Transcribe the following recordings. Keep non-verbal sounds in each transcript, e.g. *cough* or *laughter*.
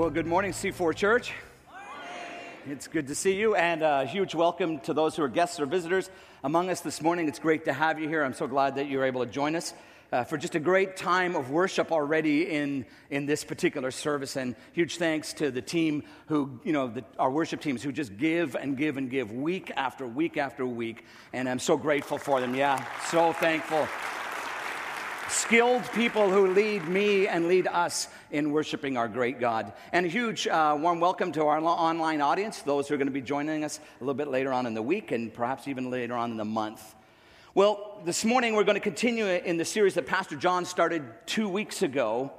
Well, good morning, C4 Church. It's good to see you, and a huge welcome to those who are guests or visitors among us this morning. It's great to have you here. I'm so glad that you're able to join us uh, for just a great time of worship already in, in this particular service. And huge thanks to the team who, you know, the, our worship teams who just give and give and give week after week after week. And I'm so grateful for them. Yeah, so thankful skilled people who lead me and lead us in worshiping our great God. And a huge uh, warm welcome to our online audience, those who are going to be joining us a little bit later on in the week and perhaps even later on in the month. Well, this morning we're going to continue in the series that Pastor John started two weeks ago.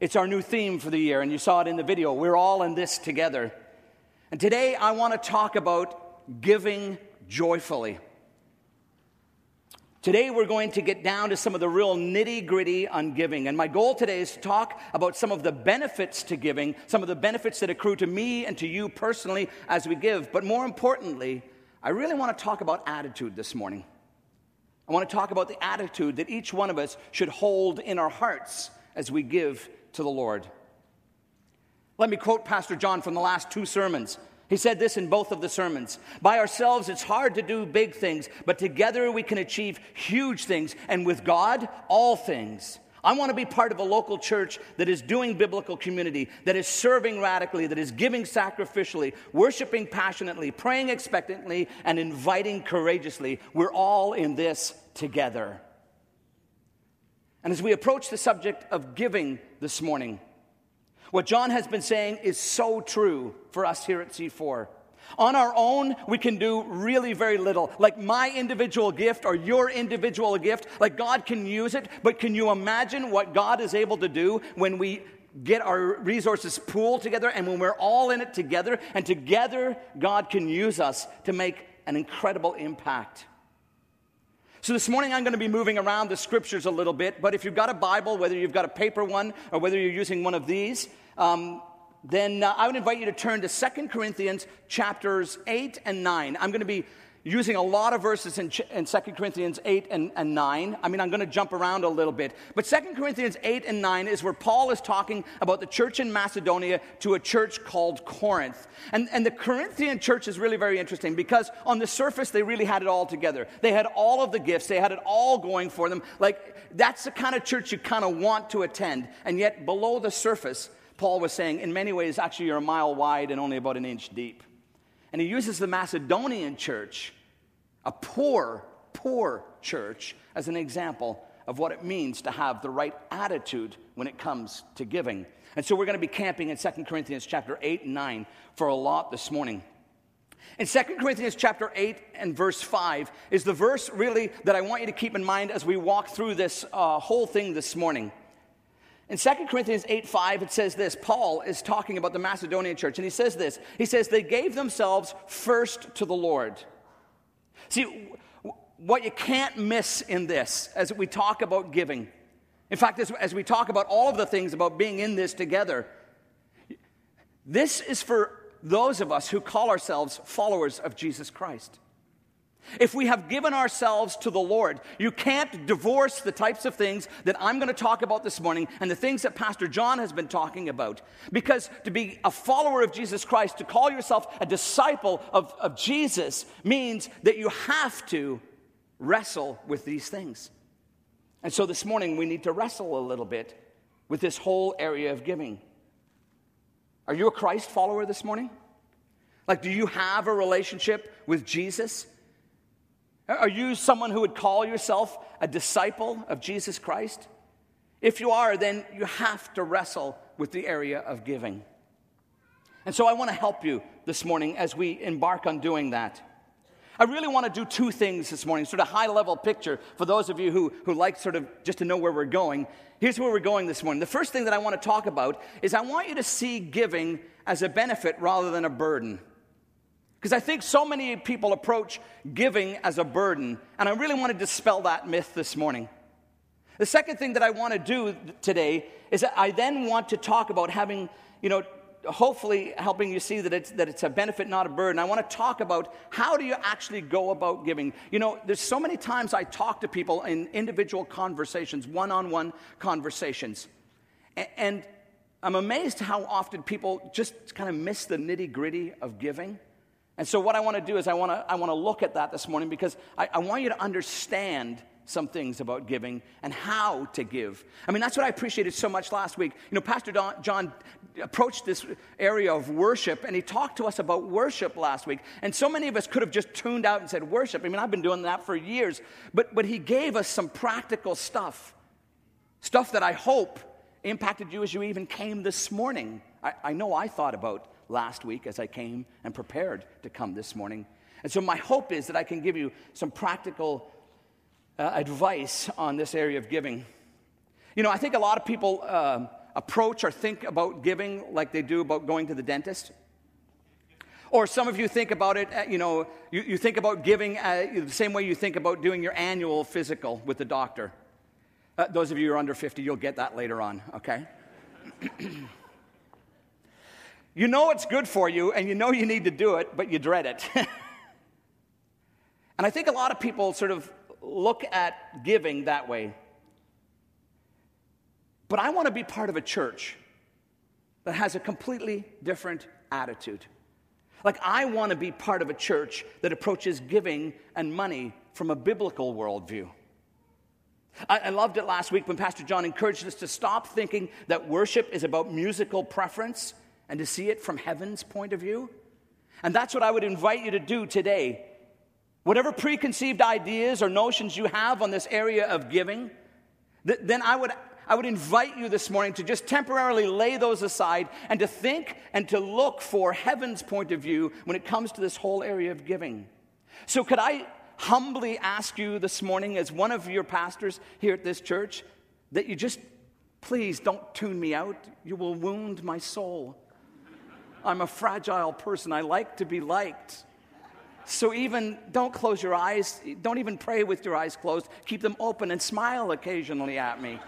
It's our new theme for the year, and you saw it in the video. We're all in this together. And today I want to talk about giving joyfully. Today, we're going to get down to some of the real nitty gritty on giving. And my goal today is to talk about some of the benefits to giving, some of the benefits that accrue to me and to you personally as we give. But more importantly, I really want to talk about attitude this morning. I want to talk about the attitude that each one of us should hold in our hearts as we give to the Lord. Let me quote Pastor John from the last two sermons. He said this in both of the sermons. By ourselves, it's hard to do big things, but together we can achieve huge things, and with God, all things. I want to be part of a local church that is doing biblical community, that is serving radically, that is giving sacrificially, worshiping passionately, praying expectantly, and inviting courageously. We're all in this together. And as we approach the subject of giving this morning, what John has been saying is so true for us here at C4. On our own, we can do really very little. Like my individual gift or your individual gift, like God can use it, but can you imagine what God is able to do when we get our resources pooled together and when we're all in it together? And together, God can use us to make an incredible impact. So, this morning I'm going to be moving around the scriptures a little bit, but if you've got a Bible, whether you've got a paper one or whether you're using one of these, um, then uh, I would invite you to turn to Second Corinthians chapters 8 and 9. I'm going to be using a lot of verses in, in 2 Corinthians 8 and, and 9. I mean, I'm going to jump around a little bit. But 2 Corinthians 8 and 9 is where Paul is talking about the church in Macedonia to a church called Corinth. And, and the Corinthian church is really very interesting because on the surface, they really had it all together. They had all of the gifts, they had it all going for them. Like, that's the kind of church you kind of want to attend. And yet, below the surface, Paul was saying, in many ways, actually, you're a mile wide and only about an inch deep. And he uses the Macedonian church a poor, poor church as an example of what it means to have the right attitude when it comes to giving. And so we're going to be camping in 2 Corinthians chapter 8 and 9 for a lot this morning. In 2 Corinthians chapter 8 and verse 5 is the verse really that I want you to keep in mind as we walk through this uh, whole thing this morning. In 2 Corinthians 8 5, it says this Paul is talking about the Macedonian church, and he says this He says, They gave themselves first to the Lord. See, what you can't miss in this as we talk about giving, in fact, as, as we talk about all of the things about being in this together, this is for those of us who call ourselves followers of Jesus Christ. If we have given ourselves to the Lord, you can't divorce the types of things that I'm going to talk about this morning and the things that Pastor John has been talking about. Because to be a follower of Jesus Christ, to call yourself a disciple of, of Jesus, means that you have to wrestle with these things. And so this morning, we need to wrestle a little bit with this whole area of giving. Are you a Christ follower this morning? Like, do you have a relationship with Jesus? Are you someone who would call yourself a disciple of Jesus Christ? If you are, then you have to wrestle with the area of giving. And so I want to help you this morning as we embark on doing that. I really want to do two things this morning, sort of high level picture for those of you who, who like sort of just to know where we're going. Here's where we're going this morning. The first thing that I want to talk about is I want you to see giving as a benefit rather than a burden. Because I think so many people approach giving as a burden, and I really want to dispel that myth this morning. The second thing that I want to do today is that I then want to talk about having, you know, hopefully helping you see that it's, that it's a benefit, not a burden. I want to talk about how do you actually go about giving. You know, there's so many times I talk to people in individual conversations, one on one conversations. And I'm amazed how often people just kind of miss the nitty gritty of giving. And so, what I want to do is, I want to, I want to look at that this morning because I, I want you to understand some things about giving and how to give. I mean, that's what I appreciated so much last week. You know, Pastor Don, John approached this area of worship and he talked to us about worship last week. And so many of us could have just tuned out and said, Worship. I mean, I've been doing that for years. But, but he gave us some practical stuff, stuff that I hope impacted you as you even came this morning. I, I know I thought about last week as I came and prepared to come this morning. And so, my hope is that I can give you some practical uh, advice on this area of giving. You know, I think a lot of people uh, approach or think about giving like they do about going to the dentist. Or some of you think about it, uh, you know, you, you think about giving uh, the same way you think about doing your annual physical with the doctor. Uh, those of you who are under 50, you'll get that later on, okay? *clears throat* you know it's good for you and you know you need to do it, but you dread it. *laughs* and I think a lot of people sort of look at giving that way. But I want to be part of a church that has a completely different attitude. Like, I want to be part of a church that approaches giving and money from a biblical worldview. I, I, loved it last week when Pastor John encouraged us to stop thinking that worship is about musical preference and to see it from heaven's point of view. And that's what I would invite you to do today. Whatever preconceived ideas or notions you have on this area of giving, th- then I would, I would invite you this morning to just temporarily lay those aside and to think and to look for heaven's point of view when it comes to this whole area of giving. So, could I humbly ask you this morning, as one of your pastors here at this church, that you just please don't tune me out? You will wound my soul. I'm a fragile person. I like to be liked. So even don't close your eyes. Don't even pray with your eyes closed. Keep them open and smile occasionally at me.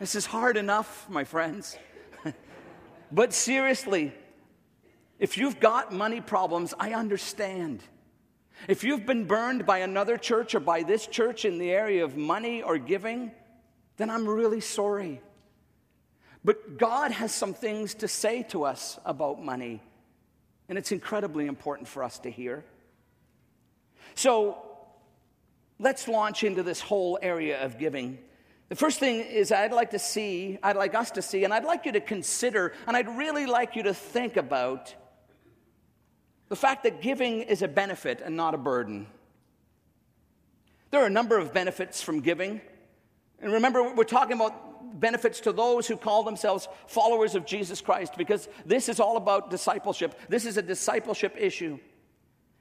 This is hard enough, my friends. *laughs* but seriously, if you've got money problems, I understand. If you've been burned by another church or by this church in the area of money or giving, then I'm really sorry. But God has some things to say to us about money and it's incredibly important for us to hear. So let's launch into this whole area of giving. The first thing is I'd like to see, I'd like us to see, and I'd like you to consider, and I'd really like you to think about the fact that giving is a benefit and not a burden. There are a number of benefits from giving. And remember, we're talking about benefits to those who call themselves followers of Jesus Christ because this is all about discipleship. This is a discipleship issue.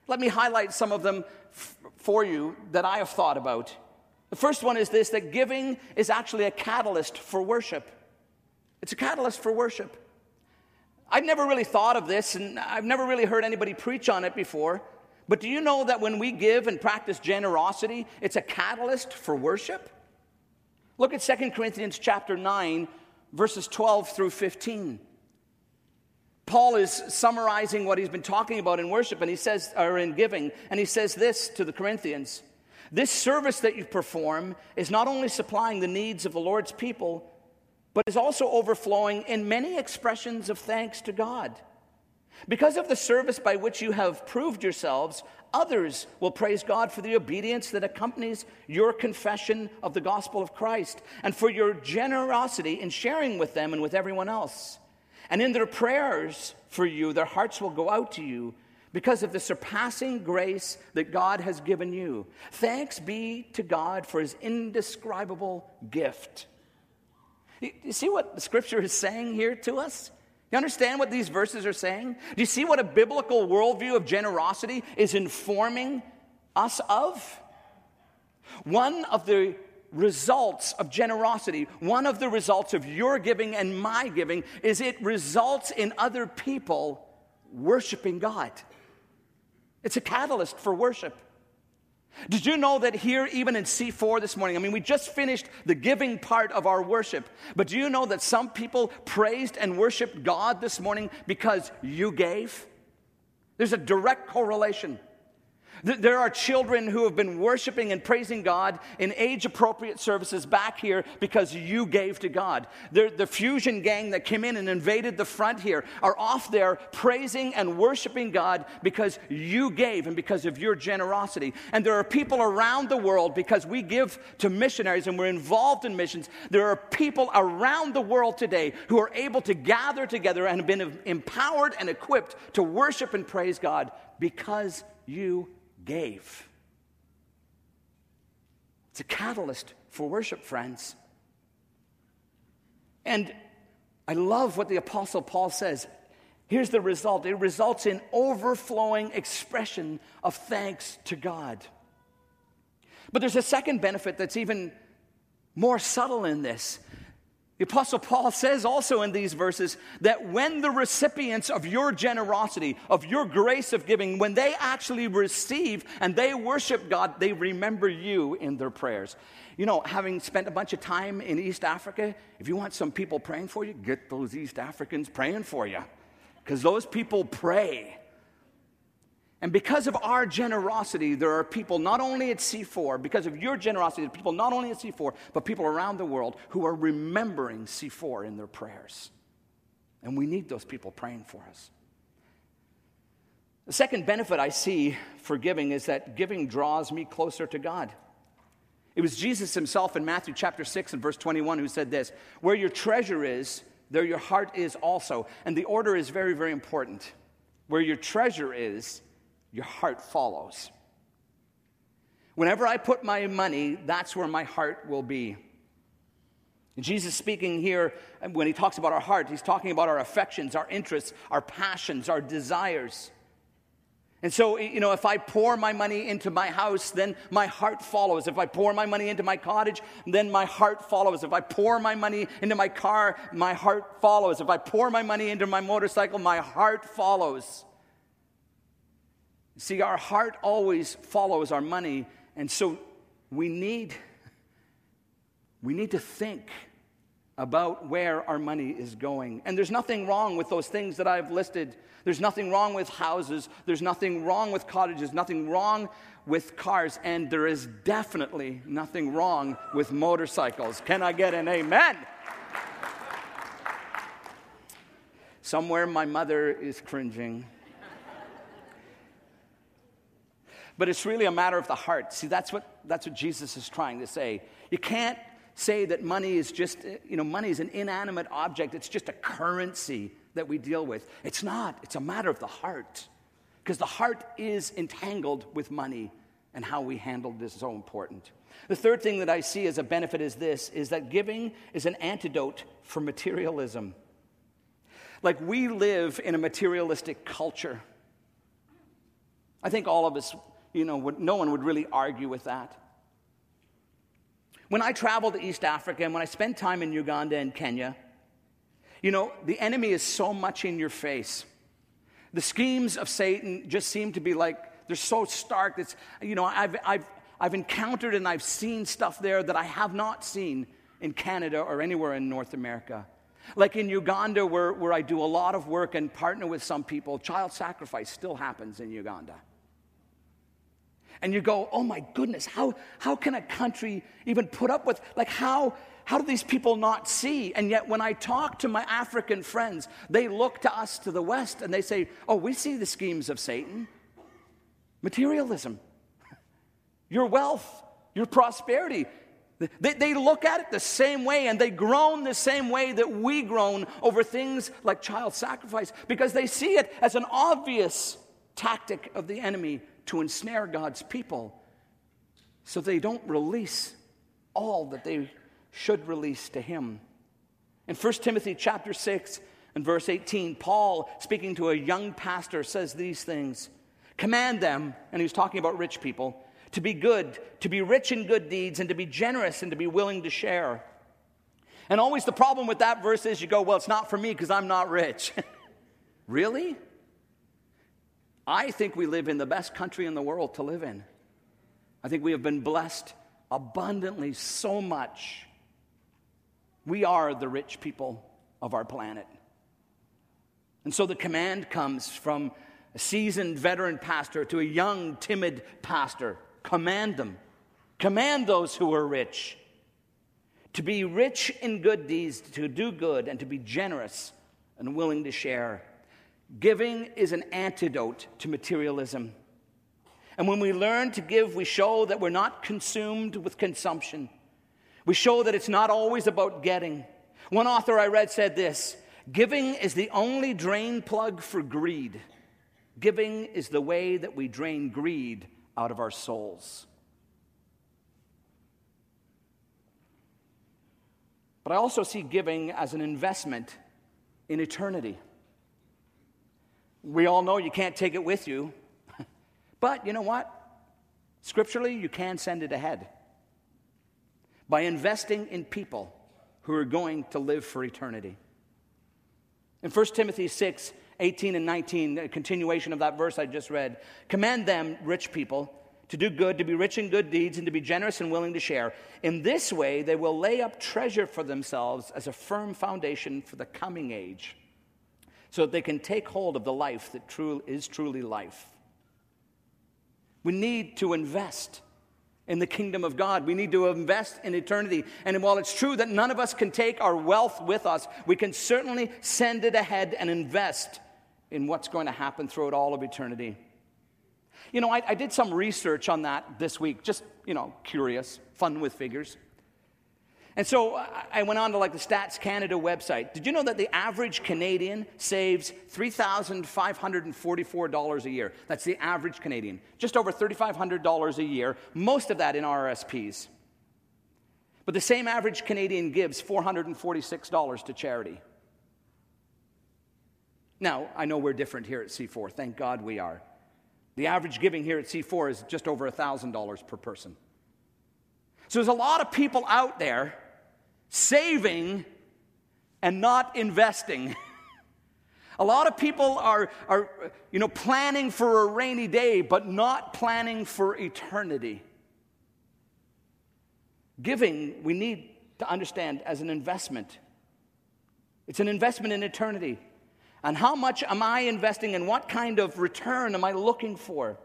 Let me highlight some of them f- for you that I have thought about. The first one is this that giving is actually a catalyst for worship. It's a catalyst for worship. I've never really thought of this, and I've never really heard anybody preach on it before. But do you know that when we give and practice generosity, it's a catalyst for worship? Look at 2 Corinthians chapter 9, verses 12 through 15. Paul is summarizing what he's been talking about in worship and he says or in giving and he says this to the Corinthians. This service that you perform is not only supplying the needs of the Lord's people, but is also overflowing in many expressions of thanks to God. Because of the service by which you have proved yourselves, others will praise God for the obedience that accompanies your confession of the gospel of Christ and for your generosity in sharing with them and with everyone else. And in their prayers for you, their hearts will go out to you because of the surpassing grace that God has given you. Thanks be to God for his indescribable gift. You see what the scripture is saying here to us? You understand what these verses are saying? Do you see what a biblical worldview of generosity is informing us of? One of the results of generosity, one of the results of your giving and my giving, is it results in other people worshiping God. It's a catalyst for worship. Did you know that here, even in C4 this morning, I mean, we just finished the giving part of our worship, but do you know that some people praised and worshiped God this morning because you gave? There's a direct correlation. There are children who have been worshiping and praising God in age appropriate services back here because you gave to God. The, the fusion gang that came in and invaded the front here are off there praising and worshiping God because you gave and because of your generosity. And there are people around the world because we give to missionaries and we're involved in missions. There are people around the world today who are able to gather together and have been empowered and equipped to worship and praise God because you gave. It's a catalyst for worship, friends. And I love what the Apostle Paul says. Here's the result it results in overflowing expression of thanks to God. But there's a second benefit that's even more subtle in this. The Apostle Paul says also in these verses that when the recipients of your generosity, of your grace of giving, when they actually receive and they worship God, they remember you in their prayers. You know, having spent a bunch of time in East Africa, if you want some people praying for you, get those East Africans praying for you. Because those people pray. And because of our generosity, there are people not only at C4, because of your generosity, there are people not only at C4, but people around the world who are remembering C4 in their prayers. And we need those people praying for us. The second benefit I see for giving is that giving draws me closer to God. It was Jesus himself in Matthew chapter 6 and verse 21 who said this Where your treasure is, there your heart is also. And the order is very, very important. Where your treasure is, your heart follows. Whenever I put my money, that's where my heart will be. Jesus speaking here, when he talks about our heart, he's talking about our affections, our interests, our passions, our desires. And so, you know, if I pour my money into my house, then my heart follows. If I pour my money into my cottage, then my heart follows. If I pour my money into my car, my heart follows. If I pour my money into my motorcycle, my heart follows. See, our heart always follows our money, and so we need we need to think about where our money is going. And there's nothing wrong with those things that I've listed. There's nothing wrong with houses, there's nothing wrong with cottages, nothing wrong with cars, and there is definitely nothing wrong with motorcycles. Can I get an amen? Somewhere my mother is cringing. But it's really a matter of the heart. See, that's what, that's what Jesus is trying to say. You can't say that money is just, you know, money is an inanimate object, it's just a currency that we deal with. It's not, it's a matter of the heart. Because the heart is entangled with money, and how we handle this is so important. The third thing that I see as a benefit is this is that giving is an antidote for materialism. Like we live in a materialistic culture. I think all of us you know, no one would really argue with that. When I travel to East Africa and when I spend time in Uganda and Kenya, you know, the enemy is so much in your face. The schemes of Satan just seem to be like, they're so stark. It's, you know, I've, I've, I've encountered and I've seen stuff there that I have not seen in Canada or anywhere in North America. Like in Uganda, where, where I do a lot of work and partner with some people, child sacrifice still happens in Uganda and you go, oh my goodness, how, how can a country even put up with, like, how, how do these people not see? And yet, when I talk to my African friends, they look to us to the West and they say, oh, we see the schemes of Satan materialism, *laughs* your wealth, your prosperity. They, they look at it the same way and they groan the same way that we groan over things like child sacrifice because they see it as an obvious tactic of the enemy to ensnare God's people so they don't release all that they should release to him. In 1 Timothy chapter 6 and verse 18, Paul, speaking to a young pastor, says these things Command them, and he's talking about rich people, to be good, to be rich in good deeds, and to be generous and to be willing to share. And always the problem with that verse is you go, Well, it's not for me because I'm not rich. *laughs* really? I think we live in the best country in the world to live in. I think we have been blessed abundantly so much. We are the rich people of our planet. And so the command comes from a seasoned veteran pastor to a young, timid pastor. Command them. Command those who are rich to be rich in good deeds, to do good, and to be generous and willing to share. Giving is an antidote to materialism. And when we learn to give, we show that we're not consumed with consumption. We show that it's not always about getting. One author I read said this Giving is the only drain plug for greed. Giving is the way that we drain greed out of our souls. But I also see giving as an investment in eternity. We all know you can't take it with you, *laughs* but you know what? Scripturally, you can send it ahead by investing in people who are going to live for eternity. In 1 Timothy 6 18 and 19, a continuation of that verse I just read, command them, rich people, to do good, to be rich in good deeds, and to be generous and willing to share. In this way, they will lay up treasure for themselves as a firm foundation for the coming age, so that they can take hold of the life that true, is truly life. We need to invest in the kingdom of God. We need to invest in eternity. And while it's true that none of us can take our wealth with us, we can certainly send it ahead and invest in what's going to happen throughout all of eternity. You know, I, I, did some research on that this week, just, you know, curious, fun with figures. And so uh, I went on to like the Stats Canada website. Did you know that the average Canadian saves $3,544 a year? That's the average Canadian. Just over $3,500 a year, most of that in RSPs. But the same average Canadian gives $446 to charity. Now, I know we're different here at C4. Thank God we are. The average giving here at C4 is just over $1,000 per person. So there's a lot of people out there saving and not investing. *laughs* a lot of people are, are you know, planning for a rainy day, but not planning for eternity. Giving, we need to understand as an investment. It's an investment in eternity. And how much am I investing and what kind of return am I looking for?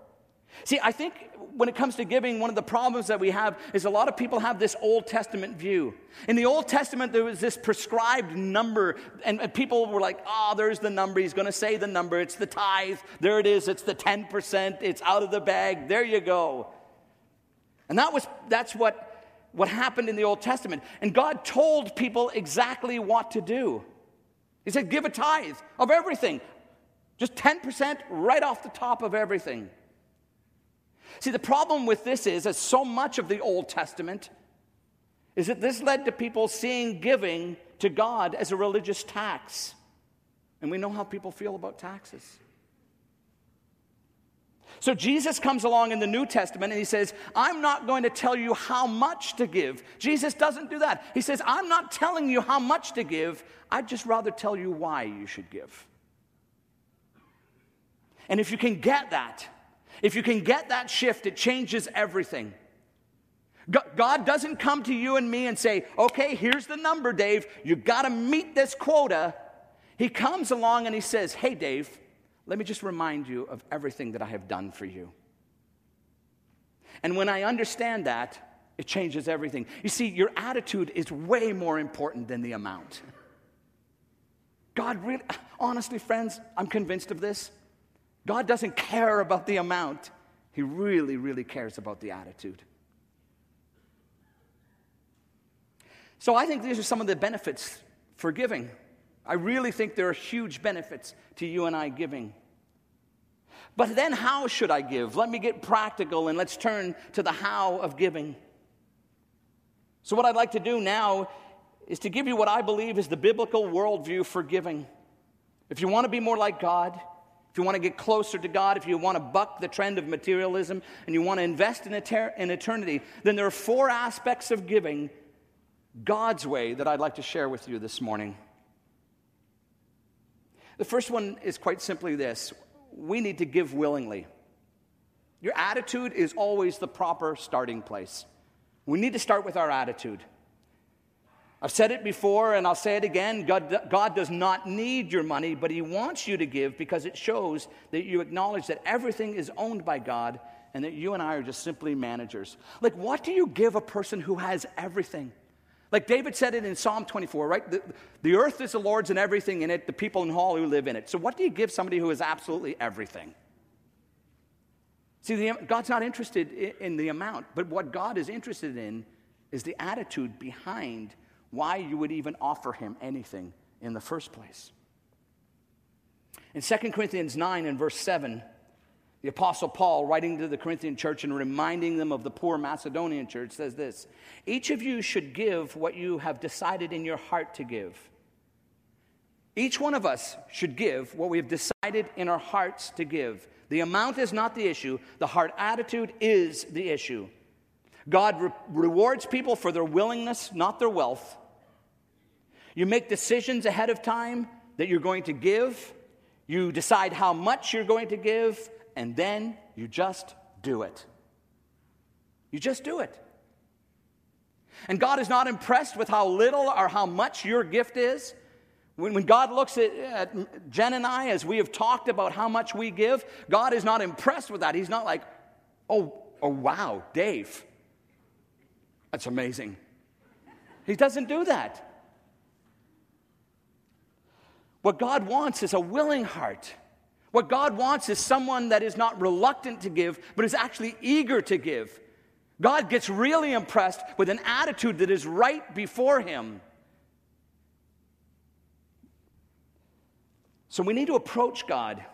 See, I think when it comes to giving, one of the problems that we have is a lot of people have this Old Testament view. In the Old Testament, there was this prescribed number, and, people were like, oh, there's the number. He's going to say the number. It's the tithe. There it is. It's the 10%. It's out of the bag. There you go. And that was, that's what, what happened in the Old Testament. And God told people exactly what to do. He said, Give a tithe of everything, just 10% right off the top of everything. See, the problem with this is, that so much of the Old Testament, is that this led to people seeing giving to God as a religious tax. And we know how people feel about taxes. So Jesus comes along in the New Testament and he says, I'm not going to tell you how much to give. Jesus doesn't do that. He says, I'm not telling you how much to give. I'd just rather tell you why you should give. And if you can get that, if you can get that shift, it changes everything. God doesn't come to you and me and say, okay, here's the number, Dave. You got to meet this quota. He comes along and he says, hey, Dave, let me just remind you of everything that I have done for you. And when I understand that, it changes everything. You see, your attitude is way more important than the amount. God really, honestly, friends, I'm convinced of this. God doesn't care about the amount, He really, really cares about the attitude. So I think these are some of the benefits for giving. I really think there are huge benefits to you and I giving. But then, how should I give? Let me get practical and let's turn to the how of giving. So, what I'd like to do now is to give you what I believe is the biblical worldview for giving. If you want to be more like God, if you want to get closer to God, if you want to buck the trend of materialism, and you want to invest in, in eternity, then there are four aspects of giving God's way that I'd like to share with you this morning. The first one is quite simply this we need to give willingly. Your attitude is always the proper starting place. We need to start with our attitude. I've said it before and I'll say it again God, God does not need your money, but He wants you to give because it shows that you acknowledge that everything is owned by God and that you and I are just simply managers. Like, what do you give a person who has everything? Like David said it in Psalm 24, right? The, the earth is the Lord's and everything in it, the people in all who live in it. So, what do you give somebody who has absolutely everything? See, the, God's not interested in, in the amount, but what God is interested in is the attitude behind why you would even offer him anything in the first place. In 2 Corinthians 9 and verse 7, the Apostle Paul, writing to the Corinthian church and reminding them of the poor Macedonian church, says this Each of you should give what you have decided in your heart to give. Each one of us should give what we have decided in our hearts to give. The amount is not the issue, the heart attitude is the issue. God re- rewards people for their willingness, not their wealth. You make decisions ahead of time that you're going to give. You decide how much you're going to give, and then you just do it. You just do it. And God is not impressed with how little or how much your gift is. When, when God looks at, at Jen and I, as we have talked about how much we give, God is not impressed with that. He's not like, oh, oh wow, Dave, that's amazing. He doesn't do that. What God wants is a willing heart. What God wants is someone that is not reluctant to give, but is actually eager to give. God gets really impressed with an attitude that is right before Him. So we need to approach God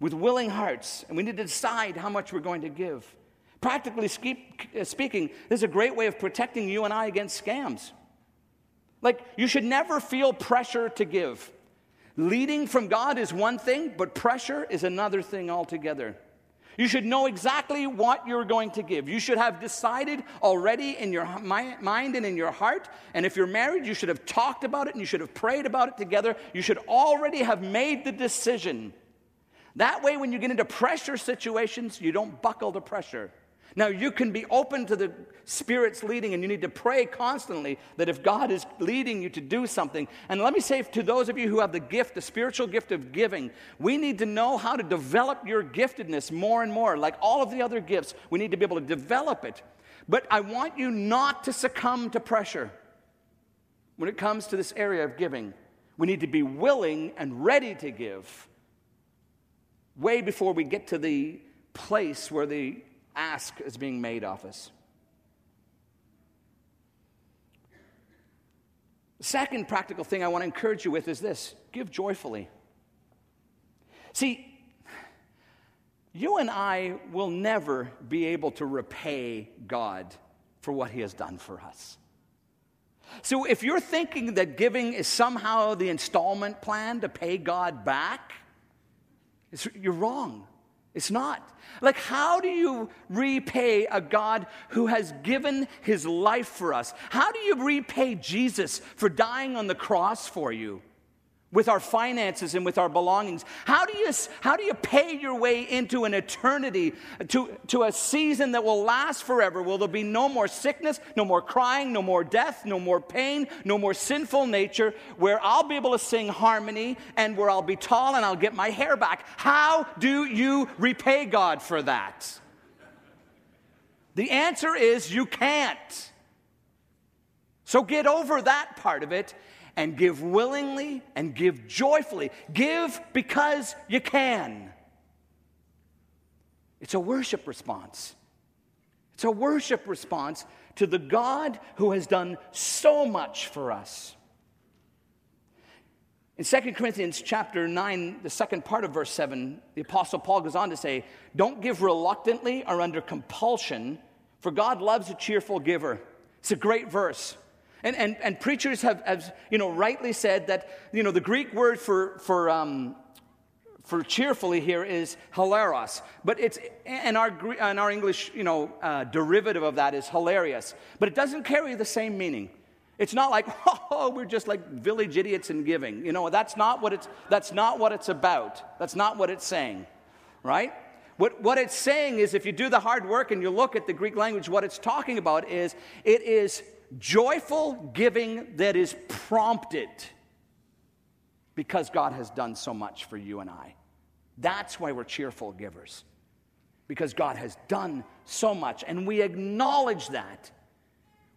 with willing hearts, and we need to decide how much we're going to give. Practically uh, speaking, this is a great way of protecting you and I against scams. Like, you should never feel pressure to give. Leading from God is one thing, but pressure is another thing altogether. You should know exactly what you're going to give. You should have decided already in your mind and in your heart. And if you're married, you should have talked about it and you should have prayed about it together. You should already have made the decision. That way, when you get into pressure situations, you don't buckle to pressure. Now, you can be open to the Spirit's leading, and you need to pray constantly that if God is leading you to do something, and let me say to those of you who have the gift, the spiritual gift of giving, we need to know how to develop your giftedness more and more. Like all of the other gifts, we need to be able to develop it. But I want you not to succumb to pressure when it comes to this area of giving. We need to be willing and ready to give way before we get to the place where the ask is being made of us. The second practical thing I want to encourage you with is this give joyfully. See, you and I will never be able to repay God for what He has done for us. So if you're thinking that giving is somehow the installment plan to pay God back, you're wrong. It's not. Like, how do you repay a God who has given his life for us? How do you repay Jesus for dying on the cross for you? With our finances and with our belongings? How do you, how do you pay your way into an eternity, to, to a season that will last forever? Will there be no more sickness, no more crying, no more death, no more pain, no more sinful nature, where I'll be able to sing harmony and where I'll be tall and I'll get my hair back? How do you repay God for that? The answer is you can't. So get over that part of it and give willingly and give joyfully. Give because you can. It's a worship response. It's a worship response to the God who has done so much for us. In 2 Corinthians chapter 9, the second part of verse 7, the Apostle Paul goes on to say, Don't give reluctantly or under compulsion, for God loves a cheerful giver. It's a great verse. And, and, and preachers have, have, you know, rightly said that, you know, the Greek word for, for, um, for cheerfully here is hilaros. But it's, and our, and our English, you know, uh, derivative of that is hilarious. But it doesn't carry the same meaning. It's not like, *laughs* oh, we're just like village idiots in giving. You know, that's not what it's, that's not what it's about. That's not what it's saying, right? What, what it's saying is if you do the hard work and you look at the Greek language, what it's talking about is it is joyful giving that is prompted because God has done so much for you and I. That's why we're cheerful givers, because God has done so much, and we acknowledge that.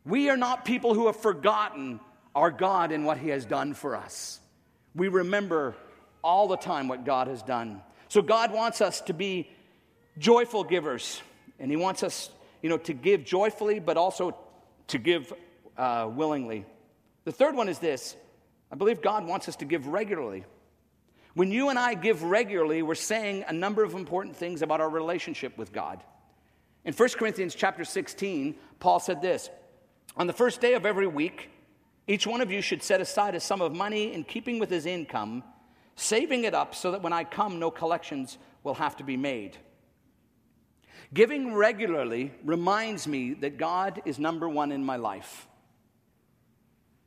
We are not people who have forgotten our God and what He has done for us. We remember all the time what God has done. So God wants us to be joyful givers, and He wants us, you know, to give joyfully, but also to give uh, willingly. The third one is this I believe God wants us to give regularly. When you and I give regularly, we're saying a number of important things about our relationship with God. In 1 Corinthians chapter 16, Paul said this On the first day of every week, each one of you should set aside a sum of money in keeping with his income, saving it up so that when I come, no collections will have to be made. Giving regularly reminds me that God is number one in my life.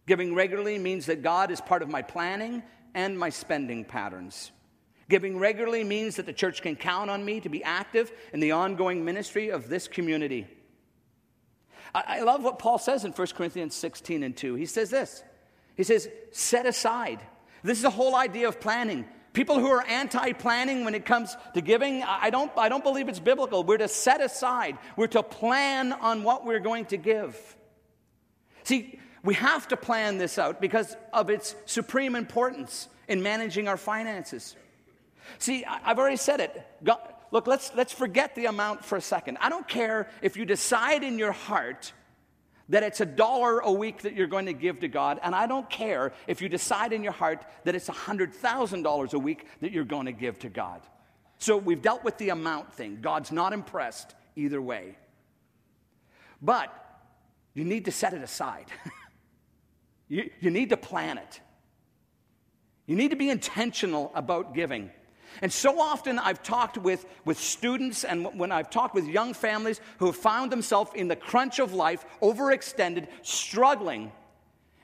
Giving regularly means that God is part of my planning and my spending patterns. Giving regularly means that the church can count on me to be active in the ongoing ministry of this community. I, love what Paul says in 1 Corinthians 16 and 2. He says this He says, set aside. This is the whole idea of planning. People who are anti planning when it comes to giving, I don't, I don't believe it's biblical. We're to set aside, we're to plan on what we're going to give. See, we have to plan this out because of its supreme importance in managing our finances. See, I've already said it. God, look, let's, let's forget the amount for a second. I don't care if you decide in your heart that it's a dollar a week that you're going to give to God, and I don't care if you decide in your heart that it's $100,000 a week that you're going to give to God. So we've dealt with the amount thing. God's not impressed either way. But you need to set it aside. *laughs* you, you need to plan it. You need to be intentional about giving. And so often I've talked with, with students and when I've talked with young families who have found themselves in the crunch of life, overextended, struggling.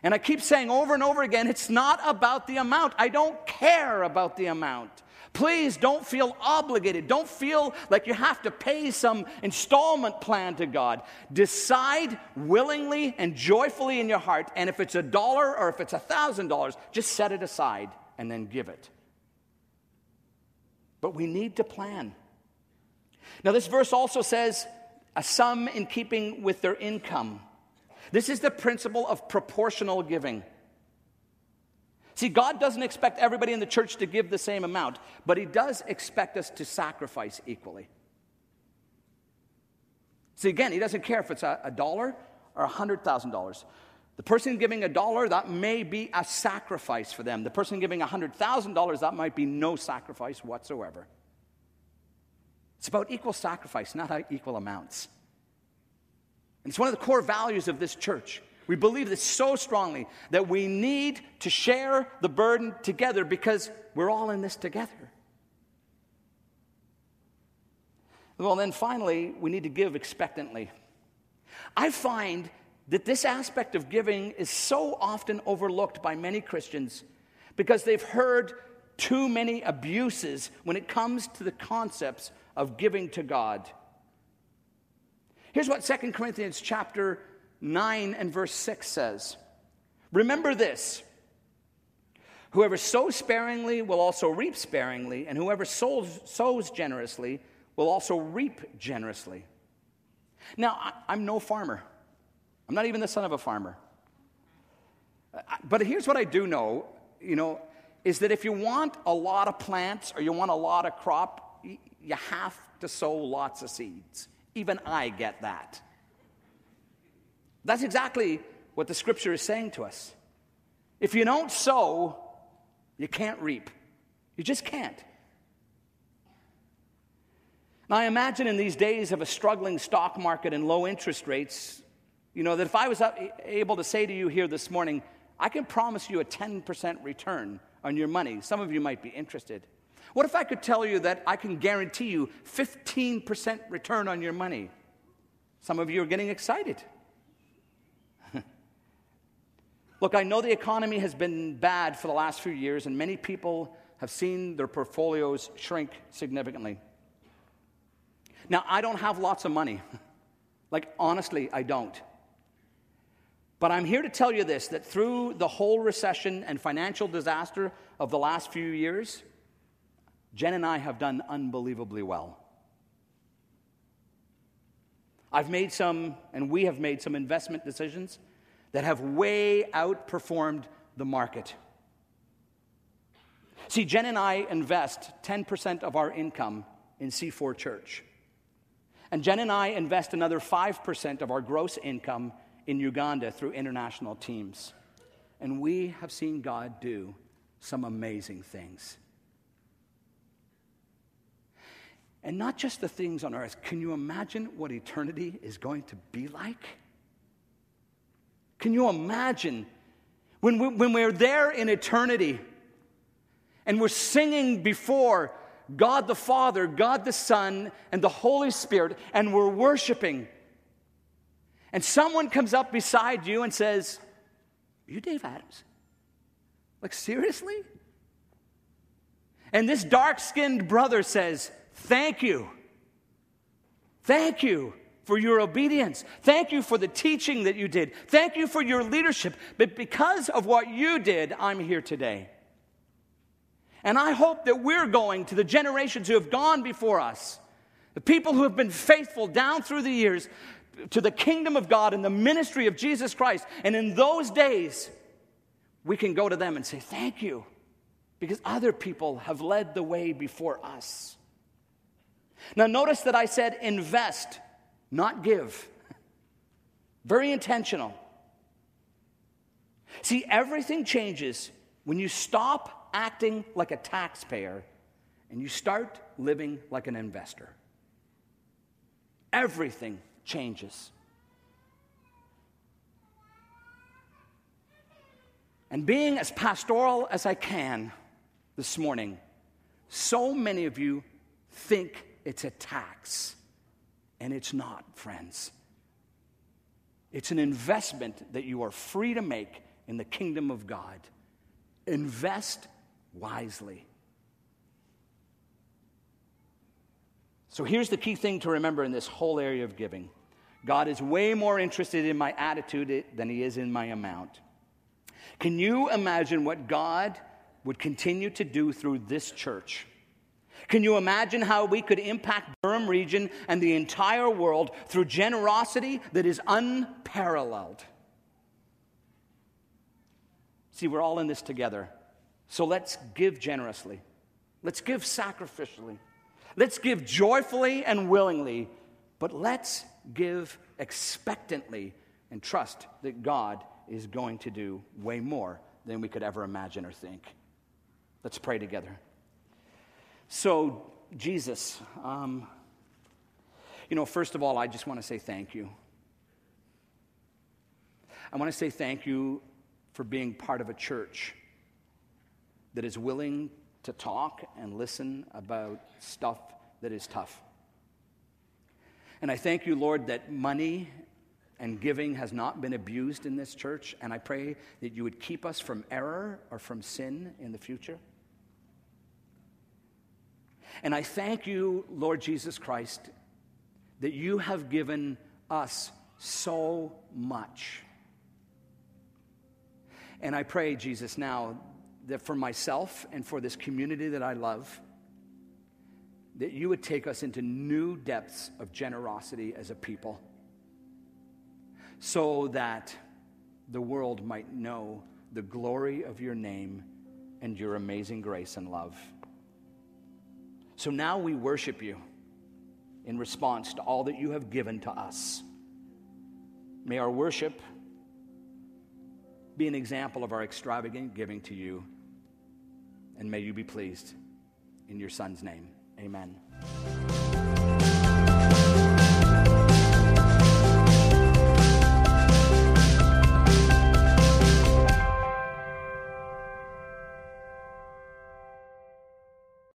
And I keep saying over and over again, it's not about the amount. I don't care about the amount. Please don't feel obligated. Don't feel like you have to pay some installment plan to God. Decide willingly and joyfully in your heart. And if it's a dollar or if it's a thousand dollars, just set it aside and then give it but we need to plan. Now, this verse also says a sum in keeping with their income. This is the principle of proportional giving. See, God doesn't expect everybody in the church to give the same amount, but He does expect us to sacrifice equally. See, again, He doesn't care if it's a, a dollar or a $100,000. The person giving a dollar, that may be a sacrifice for them. The person giving a $100,000, that might be no sacrifice whatsoever. It's about equal sacrifice, not equal amounts. And it's one of the core values of this church. We believe this so strongly that we need to share the burden together because we're all in this together. Well, then finally, we need to give expectantly. I find that this aspect of giving is so often overlooked by many Christians because they've heard too many abuses when it comes to the concepts of giving to God. Here's what 2 Corinthians chapter 9 and verse 6 says. Remember this. Whoever sows sparingly will also reap sparingly, and whoever sows, sows generously will also reap generously. Now, I, am no farmer. I'm not even the son of a farmer. But here's what I do know, you know, is that if you want a lot of plants or you want a lot of crop, you have to sow lots of seeds. Even I get that. That's exactly what the scripture is saying to us. If you don't sow, you can't reap. You just can't. Now, I imagine in these days of a struggling stock market and low interest rates, you know, that if I was able to say to you here this morning, I can promise you a 10% return on your money, some of you might be interested. What if I could tell you that I can guarantee you 15% return on your money? Some of you are getting excited. *laughs* Look, I know the economy has been bad for the last few years, and many people have seen their portfolios shrink significantly. Now, I don't have lots of money. *laughs* like, honestly, I don't. But I'm here to tell you this that through the whole recession and financial disaster of the last few years, Jen and I have done unbelievably well. I've made some, and we have made some investment decisions that have way outperformed the market. See, Jen and I invest 10% of our income in C4 Church. And Jen and I invest another 5% of our gross income in Uganda through international teams. And we have seen God do some amazing things. And not just the things on earth. Can you imagine what eternity is going to be like? Can you imagine when, we, when we're there in eternity and we're singing before God the Father, God the Son, and the Holy Spirit, and we're worshiping? And someone comes up beside you and says, Are you Dave Adams? Like, seriously? And this dark skinned brother says, Thank you. Thank you for your obedience. Thank you for the teaching that you did. Thank you for your leadership. But because of what you did, I'm here today. And I hope that we're going to the generations who have gone before us, the people who have been faithful down through the years, to the kingdom of God and the ministry of Jesus Christ. And in those days, we can go to them and say, Thank you, because other people have led the way before us. Now, notice that I said invest, not give. Very intentional. See, everything changes when you stop acting like a taxpayer and you start living like an investor. Everything changes. And being as pastoral as I can this morning, so many of you think it's a tax. And it's not, friends. It's an investment that you are free to make in the kingdom of God. Invest wisely. So here's the key thing to remember in this whole area of giving God is way more interested in my attitude than he is in my amount. Can you imagine what God would continue to do through this church? Can you imagine how we could impact Durham region and the entire world through generosity that is unparalleled? See, we're all in this together. So let's give generously. Let's give sacrificially. Let's give joyfully and willingly, but let's give expectantly and trust that God is going to do way more than we could ever imagine or think. Let's pray together. So, Jesus, um, you know, first of all, I just want to say thank you. I want to say thank you for being part of a church that is willing to talk and listen about stuff that is tough. And I thank you, Lord, that money and giving has not been abused in this church. And I pray that you would keep us from error or from sin in the future. And I thank you, Lord Jesus Christ, that you have given us so much. And I pray, Jesus, now that for myself and for this community that I love, that you would take us into new depths of generosity as a people so that the world might know the glory of your name and your amazing grace and love. So now we worship you in response to all that you have given to us. May our worship be an example of our extravagant giving to you, and may you be pleased. In your Son's name, amen.